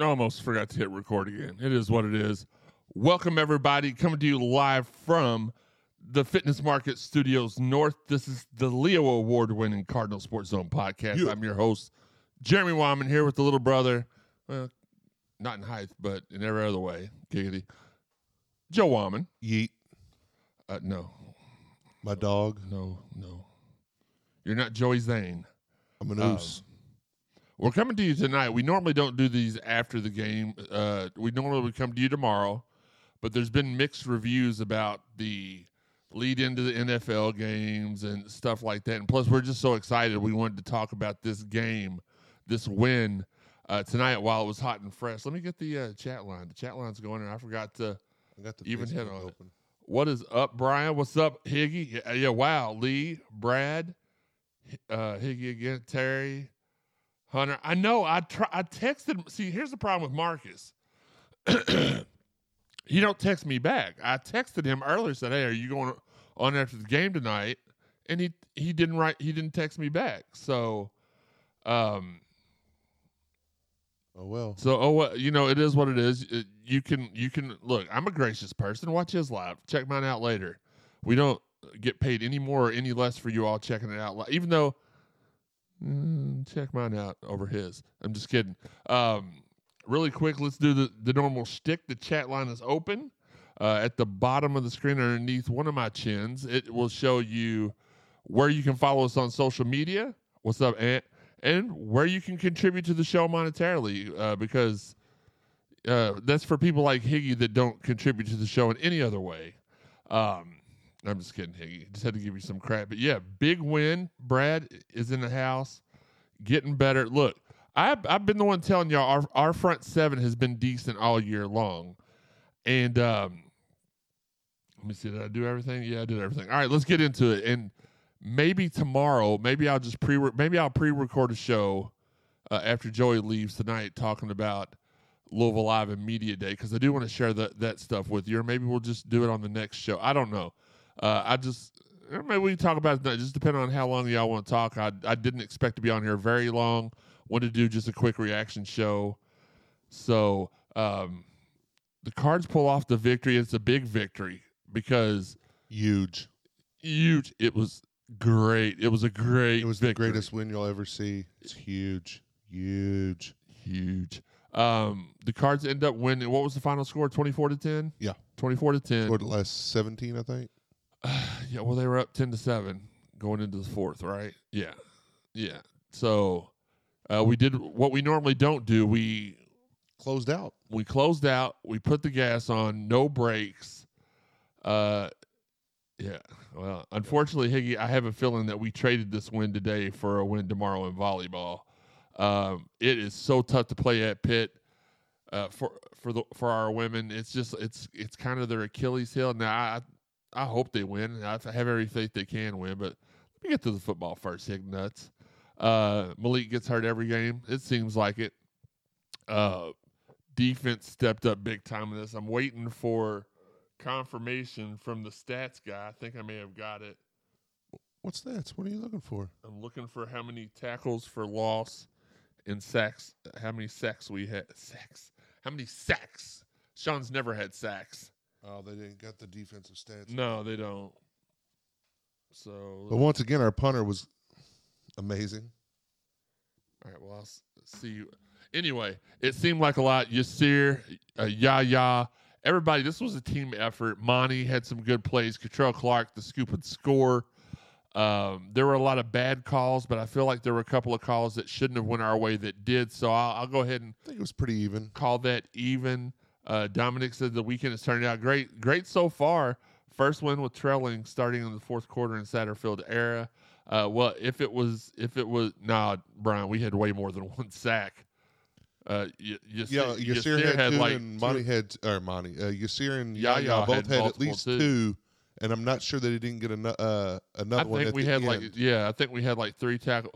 almost forgot to hit record again. It is what it is. Welcome, everybody. Coming to you live from the Fitness Market Studios North. This is the Leo Award winning Cardinal Sports Zone podcast. Yeah. I'm your host, Jeremy Wyman, here with the little brother. Well, not in height, but in every other way. Giggity. Joe Wyman. Yeet, Uh, no, my dog. no, no. You're not Joey Zane. I'm an Um, oos. We're coming to you tonight. We normally don't do these after the game. Uh, we normally would come to you tomorrow, but there's been mixed reviews about the lead into the NFL games and stuff like that. And plus, we're just so excited. We wanted to talk about this game, this win uh, tonight while it was hot and fresh. Let me get the uh, chat line. The chat line's going, and I forgot to. I got the even hit on it. open. What is up, Brian? What's up, Higgy? Yeah, yeah wow. Lee, Brad, uh, Higgy again, Terry, Hunter. I know. I try. I texted. Him. See, here's the problem with Marcus. he don't text me back. I texted him earlier. Said, "Hey, are you going on after the game tonight?" And he he didn't write. He didn't text me back. So, um, Oh well. so oh well, you know it is what it is. Uh, You can you can look. I'm a gracious person. Watch his live. Check mine out later. We don't get paid any more or any less for you all checking it out. Even though, mm, check mine out over his. I'm just kidding. Um, really quick, let's do the the normal shtick. The chat line is open. Uh, at the bottom of the screen, underneath one of my chins, it will show you where you can follow us on social media. What's up, Ant? And where you can contribute to the show monetarily, uh, because uh, that's for people like Higgy that don't contribute to the show in any other way. Um, I'm just kidding, Higgy. Just had to give you some crap. But yeah, big win. Brad is in the house, getting better. Look, I've, I've been the one telling y'all our, our front seven has been decent all year long. And um, let me see, did I do everything? Yeah, I did everything. All right, let's get into it. And maybe tomorrow, maybe I'll just pre maybe I'll pre-record a show uh, after Joey leaves tonight, talking about Louisville Live and Media Day because I do want to share that that stuff with you. Or maybe we'll just do it on the next show. I don't know. Uh, I just maybe we can talk about it just depending on how long y'all want to talk. I I didn't expect to be on here very long. Wanted to do just a quick reaction show. So um, the Cards pull off the victory. It's a big victory because Huge. huge. It was great. It was a great. It was the greatest win you'll ever see. It's huge. Huge. huge. Um, the Cards end up winning. What was the final score? Twenty four to ten. Yeah. twenty four to ten. Scored the last 17, I think. Yeah, well, they were up ten to seven going into the fourth, right? Yeah, yeah. So uh, we did what we normally don't do. We Closed out. we closed out. We put the gas on, no brakes. Uh, yeah. Well, unfortunately, Higgy, I have a feeling that we traded this win today for a win tomorrow in volleyball. Um, it is so tough to play at Pitt uh, for for the for our women. It's just it's it's kind of their Achilles heel. Now I I hope they win. I have every faith they can win, but let me get to the football first, Hig nuts. Uh, Malik gets hurt every game. It seems like it. Uh, defense stepped up big time in this. I'm waiting for confirmation from the stats guy. I think I may have got it. What's that? What are you looking for? I'm looking for how many tackles for loss and sacks. How many sacks we had? Sacks. How many sacks? Sean's never had sacks. Oh, they didn't get the defensive stats. No, they don't. So, But once again, our punter was amazing. all right. Well, I'll see you. Anyway, it seemed like a lot. Yasir, uh, Yaya, everybody. This was a team effort. Monty had some good plays. Kei'Trel Clark, the scoop and score. Um, there were a lot of bad calls, but I feel like there were a couple of calls that shouldn't have went our way that did. So I'll, I'll go ahead and I think it was pretty even. call that even. Uh, Dominic said the weekend has turned out great, great so far. First win with trailing starting in the fourth quarter in Satterfield era. Uh, well, if it was, if it was, nah, Brian, we had way more than one sack. Uh, y- y- Yeah, Yasir Yasir had, two, like and two- Monty had, or Monty, uh, Yasir and Yaya Yaya both had had, at least too. two, and I'm not sure that he didn't get ano- uh, another I one. think at we the had end. like, yeah, I think we had like three tackle.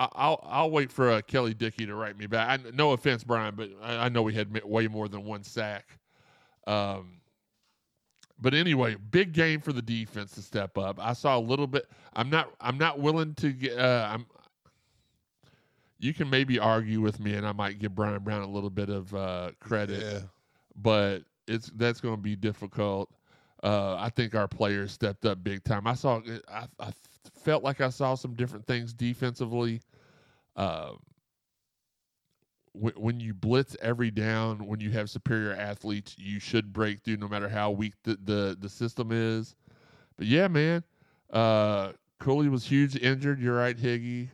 I, I'll I'll wait for uh, Kelly Dickey to write me back. I, no offense, Brian, but I, I know we had way more than one sack. Um, but anyway, big game for the defense to step up. I saw a little bit. I'm not. I'm not willing to get. Uh, I'm. you can maybe argue with me, and I might give Bryan Brown a little bit of uh, credit, Yeah. but it's that's going to be difficult. Uh, I think our players stepped up big time. I saw, I, I felt like I saw some different things defensively. Uh, when, when you blitz every down, when you have superior athletes, you should break through no matter how weak the, the, the system is. But yeah, man, uh, Cooley was huge injured. You're right, Higgy.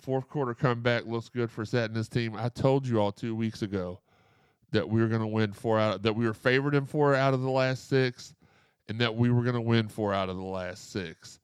Fourth quarter comeback looks good for setting this team. I told you all two weeks ago that we were going to win four out, that we were favored in four out of the last six, and that we were going to win four out of the last six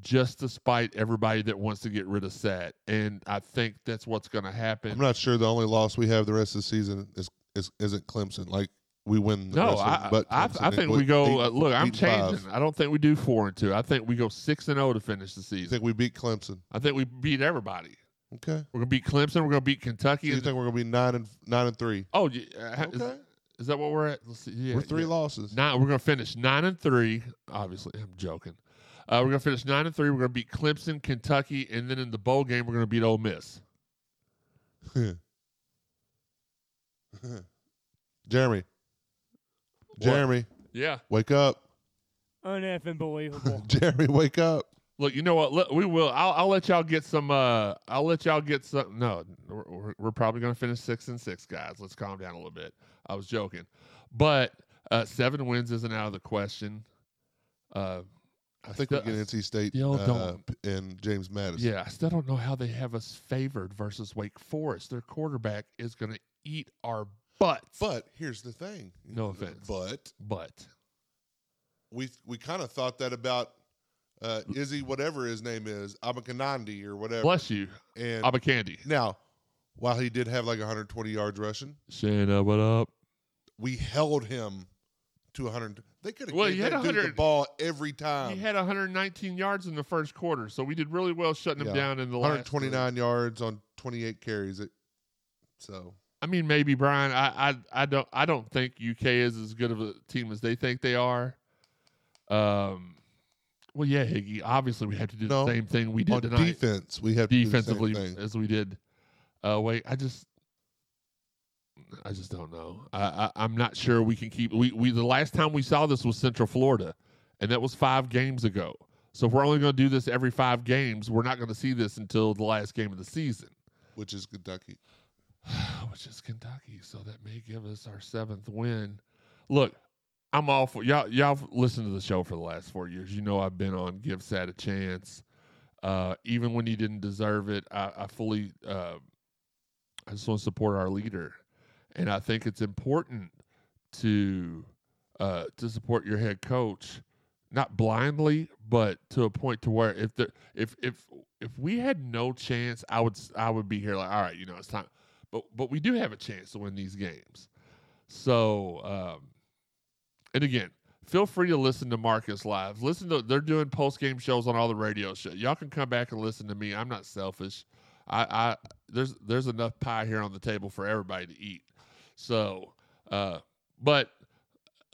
just despite everybody that wants to get rid of Sat. And I think that's what's going to happen. I'm not sure the only loss we have the rest of the season is, is isn't Clemson. Like we win. The no, rest of, I, but I, I think we go. eight- uh, look, I'm changing. five. I don't think we do four and two. I think we go six and zero to finish the season. I think we beat Clemson. I think we beat everybody. Okay. We're gonna beat Clemson. We're gonna beat So Kentucky. you think we're gonna be nine and nine and three? oh, yeah, uh, is, Okay. is that what we're at? Let's see. Yeah, we're three yeah. losses. Nine. We're gonna finish nine and three. Obviously, I'm joking. Uh, we're gonna finish nine and three. We're gonna beat Clemson, Kentucky, and then in the bowl game, we're gonna beat Ole Miss. Jeremy. Jeremy, Yeah. wake up. Uneffing believable. Jeremy, wake up. Look, you know what? Let- We will. I'll, I'll let y'all get some. Uh, I'll let y'all get some. No, we're, we're, we're probably going to finish six and six, guys. Let's calm down a little bit. I was joking, but uh, seven wins isn't out of the question. Uh, I think still- we get NC State uh, and James Madison. Yeah, I still don't know how they have us favored versus Wake Forest. Their quarterback is going to eat our butts. But here's the thing. No offense. But but we we kind of thought that about uh, Izzy, whatever his name is, Abakanandi or whatever. bless you, and I'm now, while he did have like 120 yards rushing, Shana, what up? we held him to 100. They could have Well, gave he had that dude the 100 ball every time. he had 119 yards in the first quarter, so we did really well shutting him down in the last 129 yards on 28 carries. It so I mean, maybe Brian. I, I I don't I don't think UK is as good of a team as they think they are. Um, well, yeah, Higgy. Obviously, we have to do No. the same thing we did on tonight defense we have to do the same defensively as we did. Uh, wait, I just. I just don't know. I, I I'm not sure we can keep. We we the last time we saw this was Central Florida, and that was five games ago. So if we're only going to do this every five games, we're not going to see this until the last game of the season. which is Kentucky. which is Kentucky. So that may give us our seventh win. Look, I'm all for y'all. Y'all listened to the show for the last four years. You know I've been on Give Sad a chance, uh, even when he didn't deserve it. I, I fully, uh, I just want to support our leader, and I think it's important to uh, to support your head coach, not blindly, but to a point to where if the if if if we had no chance, I would I would be here like, all right, you know, it's time. But but we do have a chance to win these games. So um, and again, feel free to listen to Marcus live. Listen to they're doing post game shows on all the radio shows. Y'all can come back and listen to me. I'm not selfish. I, I there's there's enough pie here on the table for everybody to eat. So, uh, but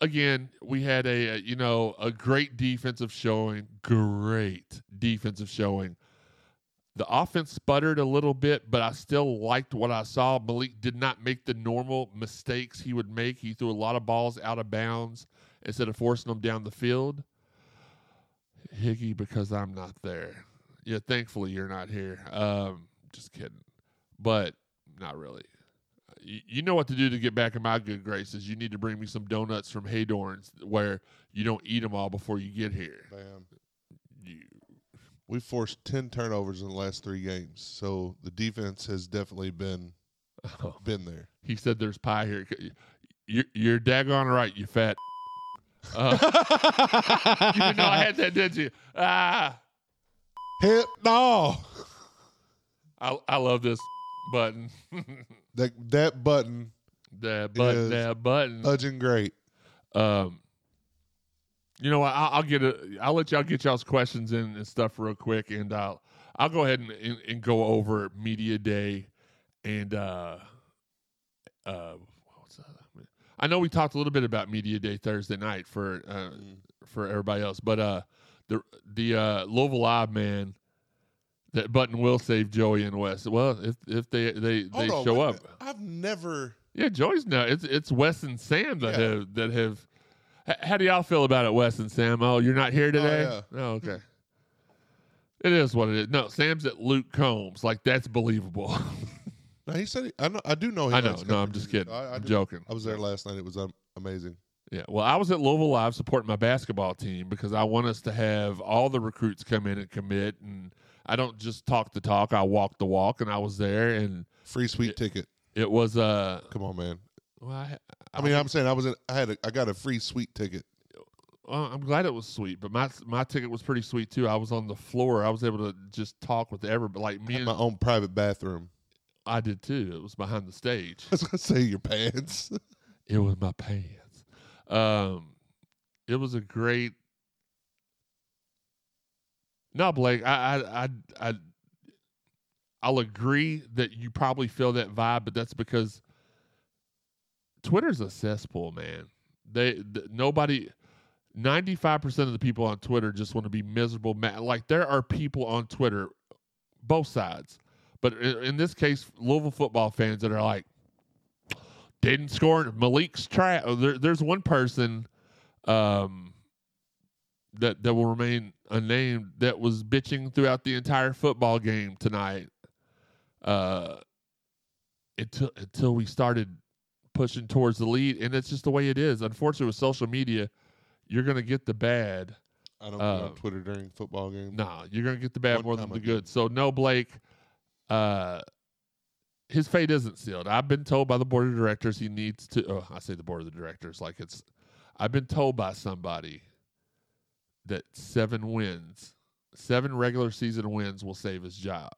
again, we had a, a you know a great defensive showing. Great defensive showing. The offense sputtered a little bit, but I still liked what I saw. Malik did not make the normal mistakes he would make. He threw a lot of balls out of bounds instead of forcing them down the field. Higgy, because I'm not there. Yeah, thankfully you're not here. Um, just kidding, but not really. You, know what to do to get back in my good graces. You need to bring me some donuts from Hadorn's where you don't eat them all before you get here. Bam. You, We forced 10 turnovers in the last three games, so the defense has definitely been oh. been there. He said there's pie here. You're, you're daggone right, you fat. Uh, you didn't know I had that, did you? Ah, Hit no. I, I love this button. That that button, that button, that button. Udging great. Um, you know what? I'll, I'll get a. I'll let y'all get y'all's questions in and stuff real quick, and I'll I'll go ahead and, and, and go over media day, and uh, uh, what's that? I know we talked a little bit about media day Thursday night for uh, for everybody else, but uh, the the uh, Louisville Live man, that Button will save Joey and Wes. Well, if if they they, they on, show up. I've never. yeah, Joey's now. It's it's Wes and Sam that Yeah. have that have. How do y'all feel about it, Wes and Sam? Oh, you're not here today. yeah. Oh, okay. It is what it is. No, Sam's at Luke Combs. Like that's believable. No, he said. He, I know. I do know. He I know. No, I'm just kidding. I, do- joking. I was there last night. It was um, amazing. Yeah. Well, I was at Louisville Live supporting my basketball team because I want us to have all the recruits come in and commit. And I don't just talk the talk, I walk the walk. And I was there and Free sweet ticket. it was uh Come on, man. well, I, I mean, I'm saying I was. In, I had. A, I got a free sweet ticket. well, I'm glad it was sweet, but my my ticket was pretty sweet too. I was on the floor. I was able to just talk with everybody. Like me Had and my own private bathroom. I did too. It was behind the stage. I was gonna say your pants. It was my pants. Um, it was a great. No, Blake, I, I, I, I, I'll agree that you probably feel that vibe, but that's because Twitter's a cesspool, man. They, th- nobody, ninety-five percent of the people on Twitter just want to be miserable. Ma- like there are people on Twitter, both sides, but in, in this case, Louisville football fans that are like, didn't score. Malik's trash. There, there's one person um, that that will remain unnamed that was bitching throughout the entire football game tonight. Uh, until until we started pushing towards the lead, and it's just the way it is. Unfortunately, with social media, you're gonna get the bad. I don't Uh, on Twitter during football games. No, you're gonna get the bad One more than the good. So no, Blake. Uh, his fate isn't sealed. I've been told by the board of directors he needs to. Oh, I say the board of the directors like it's. I've been told by somebody that seven wins, seven regular season wins will save his job,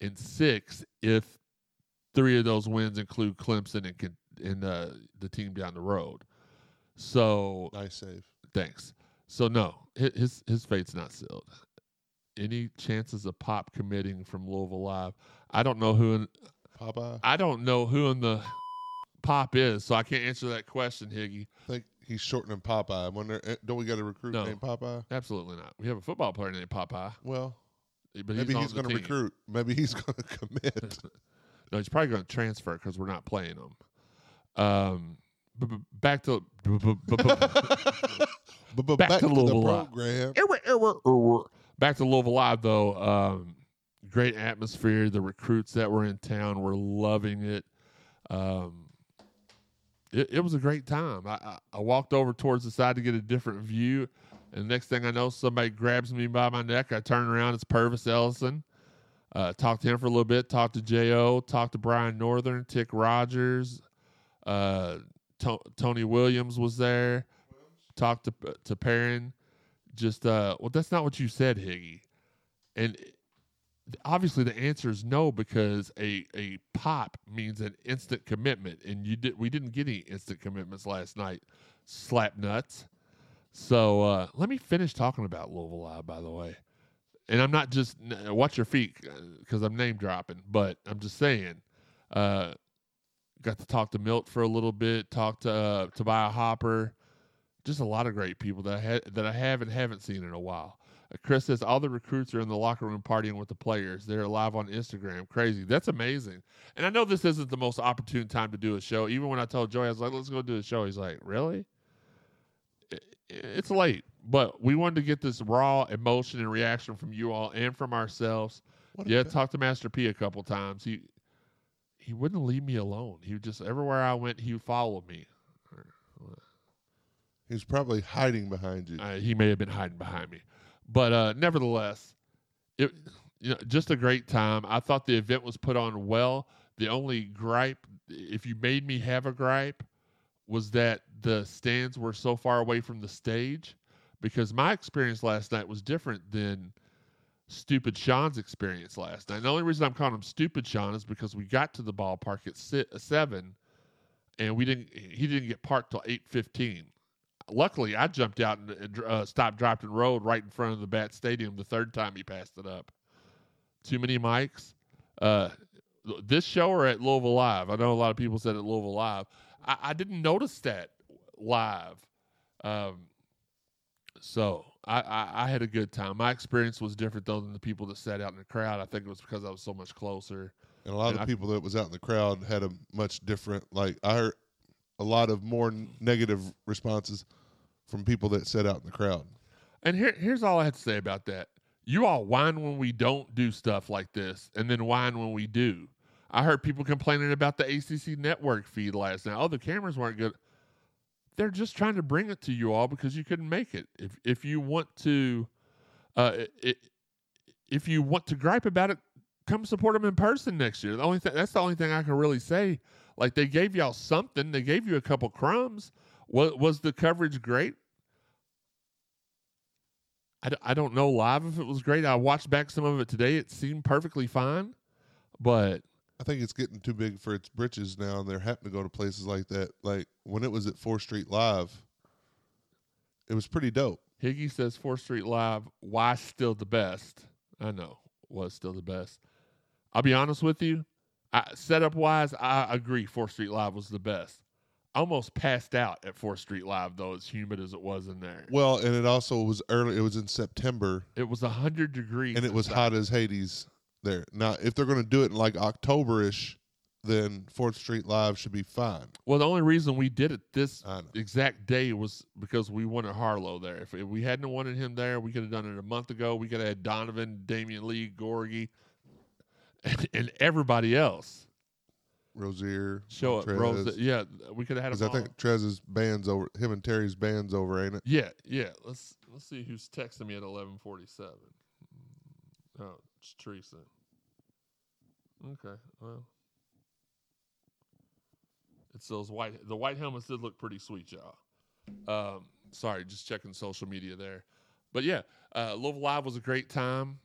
and six if three of those wins include Clemson and and uh, the team down the road. So Nice save. Thanks. So no, his his fate's not sealed. Any chances of Pop committing from Louisville Live? I don't know who in, Popeye. I don't know who in the Pop is, so I can't answer that question, Higgy. Think he's shortening Popeye. I wonder, eh, don't we got a recruit No. named Popeye? Absolutely not. We have a football player named Popeye, Well, but maybe he's, he's, going to recruit. Maybe he's going to commit. No, he's probably going to transfer because we're not playing him. Um, b- b- back to b- b- b- b- but, but Back back, to to, Louisville the Live. program. back to Louisville Live though. Um, great atmosphere. The recruits that were in town were loving it. Um, it, it was a great time. I, I, I walked over towards the side to get a different view, and next thing I know, somebody grabs me by my neck. I turn around. It's Pervis Ellison. Uh, talked to him for a little bit. Talked to Jo. Talked to Brian Northern. Tick Rogers. Uh, To- Tony Williams was there. Talked to to Perrin. Just uh, well, that's not what you said, Higgy. And obviously, the answer is no because a a pop means an instant commitment, and you did we didn't get any instant commitments last night. Slap nuts. So uh, let me finish talking about Louisville Live, by the way. And I'm not just watch your feet because I'm name dropping, but I'm just saying. Uh, got to talk to Milt for a little bit. Talk to uh, Tobiah Hopper. Just a lot of great people that I ha- that I have and haven't seen in a while. Chris says all the recruits are in the locker room partying with the players. They're live on Instagram. Crazy. That's amazing. And I know this isn't the most opportune time to do a show. Even when I told Joey, I was like, let's go do a show. He's like, really? It's late, but we wanted to get this raw emotion and reaction from you all and from ourselves. What Yeah, talked to Master P a couple times. He he wouldn't leave me alone. He would just everywhere I went, he would follow me. He's probably hiding behind you. Uh, he may have been hiding behind me, but uh, nevertheless, it you know just a great time. I thought the event was put on well. The only gripe, if you made me have a gripe, was that the stands were so far away from the stage. Because my experience last night was different than Stupid Sean's experience last night. And the only reason I'm calling him Stupid Sean is because we got to the ballpark at seven, and we didn't. He didn't get parked till eight fifteen luckily I jumped out and, uh, stopped, dropped, and rode right in front of the Bat Stadium the third time he passed it up. Too many mics. Uh, this show or at Louisville Live? I know a lot of people said at Louisville Live. I, I didn't notice that live. Um, so I, I I had a good time. My experience was different though than the people that sat out in the crowd. I think it was because I was so much closer. And a lot And of I- people that was out in the crowd had a much different. Like I heard a lot of more negative responses from people that sat out in the crowd. And here here's all I have to say about that. You all whine when we don't do stuff like this, and then whine when we do. I heard people complaining about the ACC network feed last night. Oh, the cameras weren't good. They're just trying to bring it to you all because you couldn't make it. If if you want to, uh, it, if you want to gripe about it, come support them in person next year. The only thing that's the only thing I can really say. Like they gave y'all something. They gave you a couple crumbs. Was was the coverage great? I, d- I don't know live if it was great. I watched back some of it today. It seemed perfectly fine, but I think it's getting too big for its britches now, and they're having to go to places like that. Like when it was at Fourth Street Live, it was pretty dope. Higgy says Fourth Street Live. Why still the best? I know was still the best. I'll be honest with you. I, setup wise, I agree. Fourth Street Live was the best. I almost passed out at Fourth Street Live though, as humid as it was in there. Well, and it also was early. It was in September, It was hundred degrees, and it was hot as Hades there. Now, if they're going to do it in like October-ish, then Fourth Street Live should be fine. Well, the only reason we did it this exact day was because we wanted Harlow there. If, if we hadn't wanted him there, we could have done it a month ago. We could have had Donovan, Damion Lee, Gorgui, and, and everybody else Rozier, show up. Trez. Rose, yeah, we could have had Because I think. Trez's band's over. Him and Terry's band's over, ain't it? Yeah, yeah. Let's let's see who's texting me at eleven forty seven. Oh, it's Teresa. Okay, well, it's those white. The white helmets did look pretty sweet, y'all. Um, sorry, just checking social media there, but yeah, uh, Louisville Live was a great time.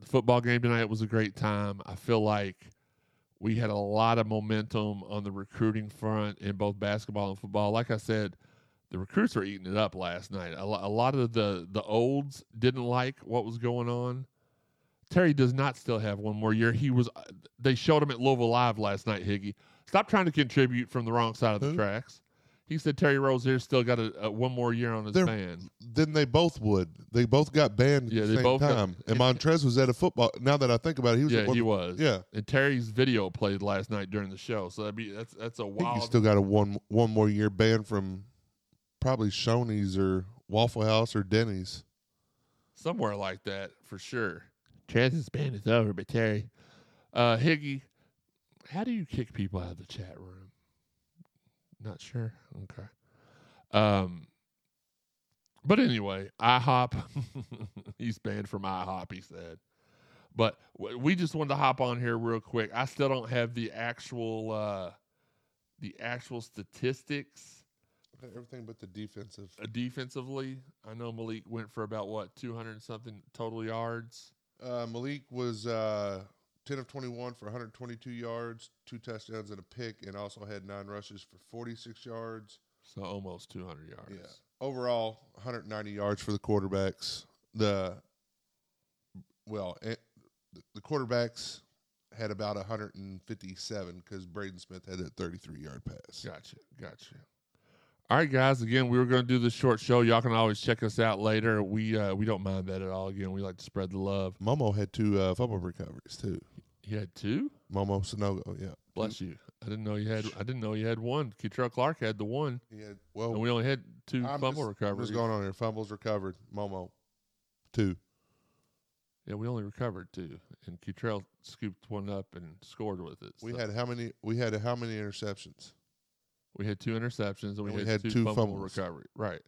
The football game tonight was a great time. I feel like we had a lot of momentum on the recruiting front in both basketball and football. Like I said, the recruits were eating it up last night. A, lo- a lot of the the olds didn't like what was going on. Terry does not still have one more year. He was. Uh, they showed him at Louisville Live last night. Higgy, stop trying to contribute from the wrong side of the Who? tracks. He said Terry Rozier still got a, a one more year on his They're- ban. Then they both would. They both got banned at Yeah, the they same both got- time. and Montrez was at a football. Now that I think about it, he was. Yeah, at one, he was. Yeah, And Terry's video played last night during the show, so that'd be that's that's a I think he still got a one one more year ban from probably Shoney's or Waffle House or Denny's. somewhere like that for sure. Trez's ban is over, but Terry, uh, Higgy, how do you kick people out of the chat room? Not sure. Okay. Um, but anyway, IHOP, he's banned from IHOP. He said, but w- we just wanted to hop on here real quick. I still don't have the actual, uh, the actual statistics Everything but the defensive. uh, defensively. I know Malik went for about what two hundred something total yards. Uh, Malik was uh, 10 of 21 for 122 yards, two touchdowns and a pick, and also had nine rushes for 46 yards. So almost 200 yards. Yeah. Overall, 190 yards for the quarterbacks. The well, eh, the- the quarterbacks had about 157 because Braden Smith had that 33 yard pass. Gotcha. Gotcha. All right, guys. Again, we were going to do this short show. Y'all can always check us out later. We uh, we don't mind that at all. Again, we like to spread the love. Momo had two uh, fumble recoveries too. You had two. Momo Sanogo, yeah. Bless you. I didn't know you had. I didn't know you had one. Kei'Trel Clark had the one, He had well. and we only had two I'm fumble just- recoveries. What's going on here? Fumbles recovered. Momo, two. Yeah, we only recovered two, and Ketrell scooped one up and scored with it. We So had how many? We had how many interceptions? we had two interceptions, and we, And we had, had two, two fumble recovery. Right,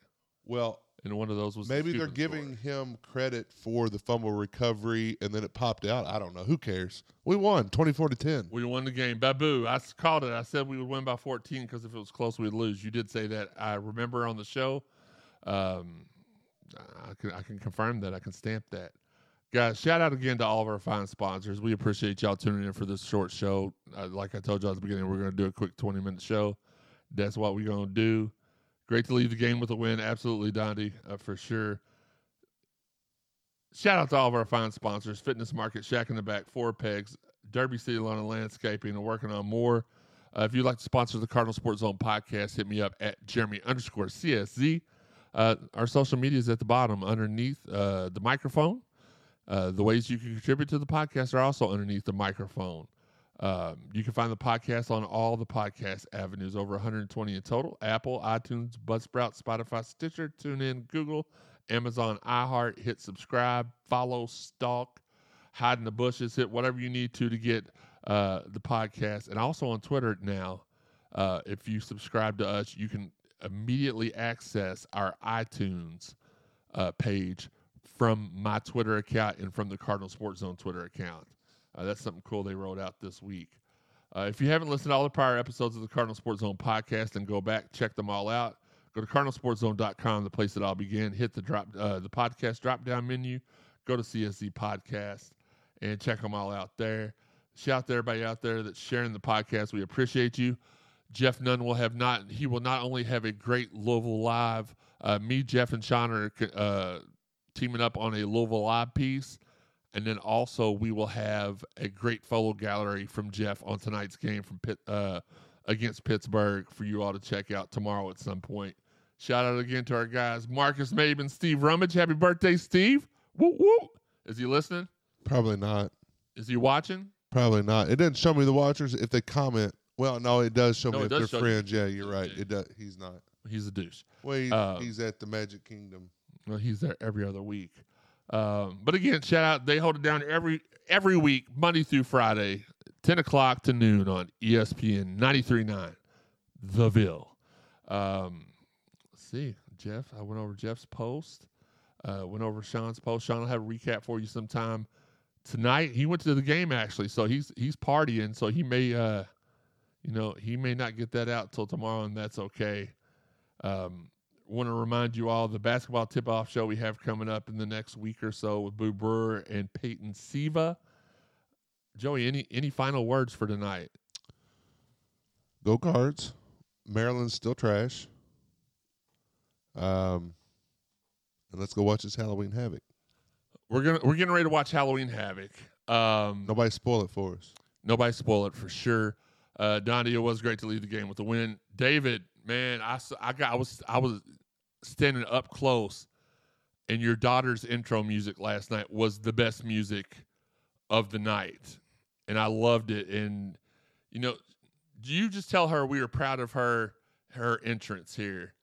Well, and one of those was the maybe they're giving score. him credit for the fumble recovery, and then it popped out. I don't know. Who cares? We won, twenty-four to ten. We won the game. Babu, I called it. I said we would win by 14 because if it was close, we'd lose. You did say that. I remember on the show. Um, I can I can confirm that. I can stamp that. Guys, shout out again to all of our fine sponsors. We appreciate y'all tuning in for this short show. Uh, like I told y'all at the beginning, we're going to do a quick 20 minute show. That's what we're going to do. Great to leave the game with a win. Absolutely, Dondi, uh, for sure. Shout out to all of our fine sponsors Fitness Market, Shack in the Back, Four Pegs, Derby City Lawn and Landscaping, and working on more. Uh, if you'd like to sponsor the Cardinal Sports Zone podcast, hit me up at Jeremy underscore CSZ. Uh, our social media is at the bottom underneath uh, the microphone. Uh, the ways you can contribute to the podcast are also underneath the microphone. Um, you can find the podcast on all the podcast avenues, over 120 in total Apple, iTunes, Buzzsprout, Spotify, Stitcher, TuneIn, Google, Amazon, iHeart. Hit subscribe, follow, stalk, hide in the bushes, hit whatever you need to to get uh, the podcast. And also on Twitter now, uh, if you subscribe to us, you can immediately access our iTunes uh, page from my Twitter account and from the Cardinal Sports Zone Twitter account. Uh, that's something cool they rolled out this week. Uh, if you haven't listened to all the prior episodes of the Cardinal Sports Zone podcast, then go back, check them all out. Go to cardinalsportszone.com, the place that all began. Hit the drop, uh, the podcast drop down menu. Go to CSZ podcast and check them all out there. Shout out to everybody out there that's sharing the podcast. We appreciate you. Jeff Nunn will have not. He will not only have a great Louisville live. Uh, me, Jeff, and Sean are uh, teaming up on a Louisville live piece. And then also we will have a great photo gallery from Jeff on tonight's game from Pitt, uh, against Pittsburgh for you all to check out tomorrow at some point. Shout out again to our guys, Marcus Mabe and Steve Rummage. Happy birthday, Steve. Woo woo. Is he listening? Probably not. Is he watching? Probably not. It doesn't show me the watchers if they comment. Well, no, it does show No, me if they're show you. friends. Yeah, you're right. It does. He's not. He's a douche. Well, he's, Uh, he's at the Magic Kingdom. Well, he's there every other week. Um, but again, shout out. They hold it down every every week, Monday through Friday, 10 o'clock to noon on ESPN 93.9, The Ville. Um, let's see, Jeff. I went over Jeff's post. Uh, went over Sean's post. Sean will have a recap for you sometime tonight. He went to the game actually, so he's he's partying. So he may, uh, you know, he may not get that out till tomorrow, and that's okay. Um, want to remind you all the basketball tip-off show we have coming up in the next week or so with Boo Brewer and Peyton Siva. Joey, any any final words for tonight? Go Cards. Maryland's still trash. Um, and let's go watch this Halloween Havoc. We're gonna we're getting ready to watch Halloween Havoc. Um, Nobody spoil it for us. nobody spoil it for sure. Uh, Donnie, it was great to lead the game with the win. David, man, I, I got I was I was standing up close, and your daughter's intro music last night was the best music of the night, and I loved it. And you know, do you just tell her we are proud of her her entrance here.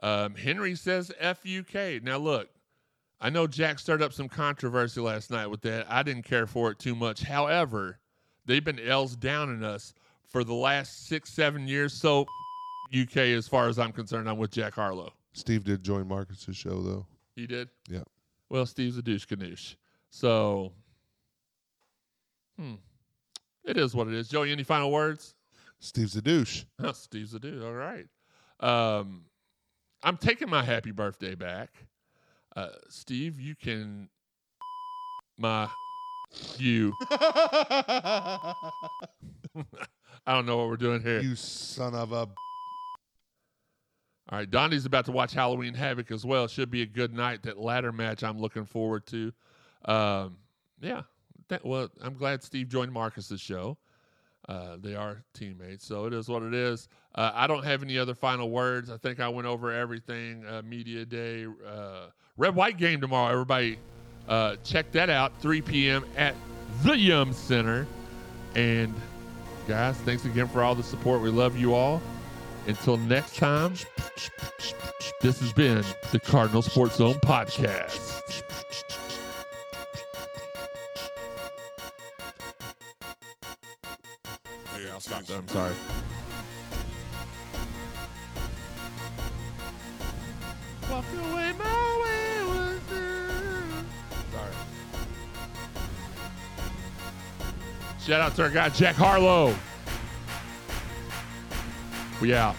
Um, Henry says "fuk." Now look, I know Jack stirred up some controversy last night with that. I didn't care for it too much. However, they've been L's down in us for the last six, seven years. So, UK, as far as I'm concerned, I'm with Jack Harlow. Steve did join Marcus's show though. He did? Yeah. Well, Steve's a douche canoosh. So, hmm. It is what it is. Joey, any final words? Steve's a douche. Oh, Steve's a dude. All right. Um, I'm taking my happy birthday back. Uh, Steve, you can my you. I don't know what we're doing here. you son of a. All right, Donnie's about to watch Halloween Havoc as well. Should be a good night. That ladder match I'm looking forward to. Um, yeah. That, well, I'm glad Steve joined Marcus's show. Uh, they are teammates, so it is what it is. Uh, I don't have any other final words. I think I went over everything. Uh, media day, uh, red white game tomorrow. Everybody, uh, check that out. 3 p.m. at the Yum Center. And guys, thanks again for all the support. We love you all. Until next time, this has been the Cardinal Sports Zone podcast. Hey, I'll stop there. I'm sorry. Walk away my way was down. Sorry. Shout out to our guy Jack Harlow. We out.